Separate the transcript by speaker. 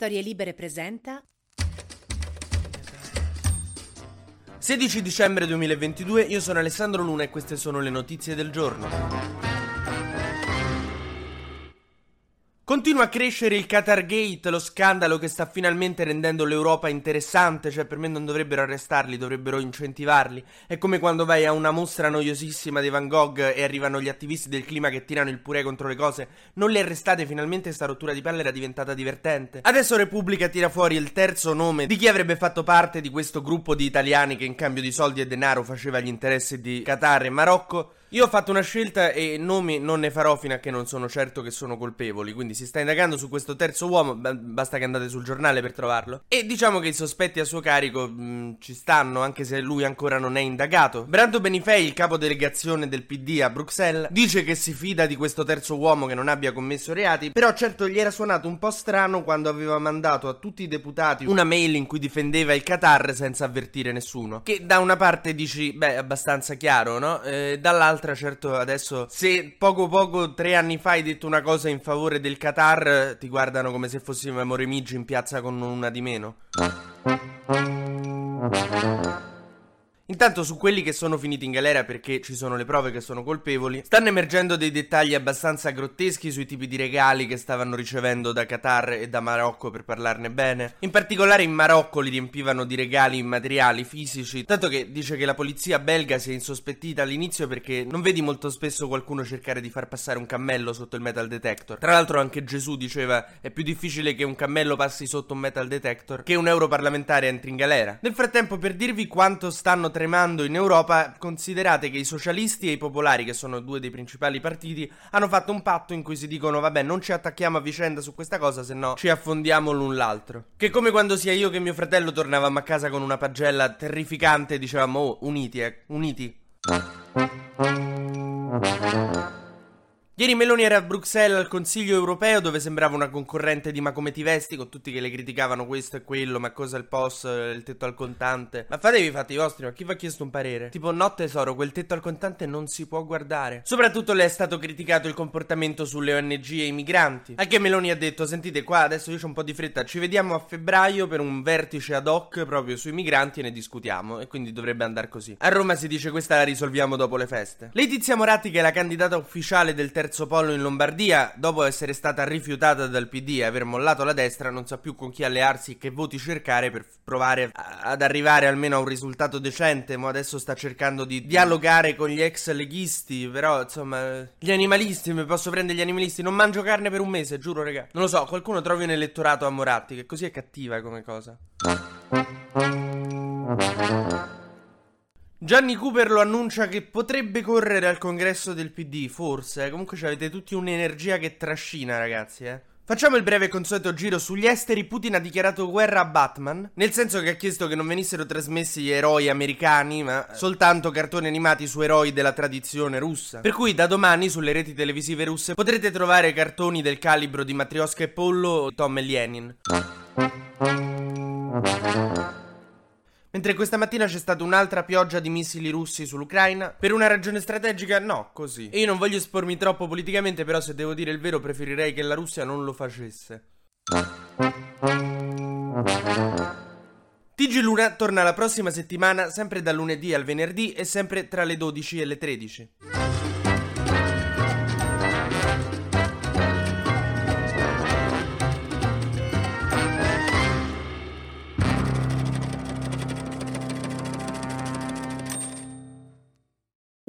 Speaker 1: Storie Libere presenta
Speaker 2: 16 dicembre 2022, io sono Alessandro Luna e queste sono le notizie del giorno. Continua a crescere il Qatar Gate, lo scandalo che sta finalmente rendendo l'Europa interessante, cioè per me non dovrebbero arrestarli, dovrebbero incentivarli. È come quando vai a una mostra noiosissima di Van Gogh e arrivano gli attivisti del clima che tirano il purè contro le cose. Non li arrestate, finalmente sta rottura di palle era diventata divertente. Adesso Repubblica tira fuori il terzo nome di chi avrebbe fatto parte di questo gruppo di italiani che in cambio di soldi e denaro faceva gli interessi di Qatar e Marocco. Io ho fatto una scelta e nomi non ne farò fino a che non sono certo che sono colpevoli. Quindi si sta indagando su questo terzo uomo. Basta che andate sul giornale per trovarlo. E diciamo che i sospetti a suo carico mh, mm, ci stanno, anche se lui ancora non è indagato. Brando Benifei, il capo delegazione del PD a Bruxelles, dice che si fida di questo terzo uomo che non abbia commesso reati. Però certo gli era suonato un po' strano quando aveva mandato a tutti i deputati una mail in cui difendeva il Qatar senza avvertire nessuno. Che da una parte dici, beh, abbastanza chiaro, no? Eh, dall'altra dall'altra, certo, adesso se poco poco, tre anni fa hai detto una cosa in favore del Qatar, ti guardano come se fossimo Amore Migi in piazza con una di meno. Intanto su quelli che sono finiti in galera perché ci sono le prove che sono colpevoli, stanno emergendo dei dettagli abbastanza grotteschi sui tipi di regali che stavano ricevendo da Qatar e da Marocco per parlarne bene. In particolare in Marocco li riempivano di regali immateriali, fisici, tanto che dice che la polizia belga si è insospettita all'inizio perché non vedi molto spesso qualcuno cercare di far passare un cammello sotto il metal detector. Tra l'altro anche Gesù diceva è più difficile che un cammello passi sotto un metal detector che un europarlamentare entri in galera. Nel frattempo per dirvi quanto stanno tremando in Europa, considerate che i socialisti e i popolari, che sono due dei principali partiti, hanno fatto un patto in cui si dicono vabbè non ci attacchiamo a vicenda su questa cosa, se no ci affondiamo l'un l'altro. Che come quando sia io che mio fratello tornavamo a casa con una pagella terrificante e dicevamo oh, uniti, eh, uniti. Ieri Meloni era a Bruxelles al Consiglio europeo dove sembrava una concorrente di Ma come ti vesti con tutti che le criticavano questo e quello, ma cosa il POS, il tetto al contante. Ma fatevi i fatti vostri, ma chi vi ha chiesto un parere? Tipo no tesoro, quel tetto al contante non si può guardare. Soprattutto le è stato criticato il comportamento sulle ONG e i migranti. Anche Meloni ha detto, sentite qua, adesso io ho un po' di fretta, ci vediamo a febbraio per un vertice ad hoc proprio sui migranti e ne discutiamo. E quindi dovrebbe andare così. A Roma si dice questa la risolviamo dopo le feste. Letizia Moratti che è la candidata ufficiale del terzo terzo polo in Lombardia, dopo essere stata rifiutata dal PD e aver mollato la destra, non sa più con chi allearsi e che voti cercare per provare a- ad arrivare almeno a un risultato decente. Ma adesso sta cercando di dialogare con gli ex leghisti. Però, insomma, gli animalisti, mi posso prendere gli animalisti. Non mangio carne per un mese, giuro, raga. Non lo so, qualcuno trovi un elettorato a Moratti, che così è cattiva come cosa. Gianni Cooper lo annuncia che potrebbe correre al congresso del PD, forse. Comunque avete tutti un'energia che trascina, ragazzi, eh. Facciamo il breve e consueto giro sugli esteri. Putin ha dichiarato guerra a Batman, nel senso che ha chiesto che non venissero trasmessi gli eroi americani, ma soltanto cartoni animati su eroi della tradizione russa. Per cui da domani sulle reti televisive russe potrete trovare cartoni del calibro di Matrioska e Pollo Tom e Lenin. Mentre questa mattina c'è stata un'altra pioggia di missili russi sull'Ucraina. Per una ragione strategica, no, così. E io non voglio espormi troppo politicamente, però se devo dire il vero preferirei che la Russia non lo facesse. TG Luna torna la prossima settimana, sempre dal lunedì al venerdì e sempre tra le 12 e le 13.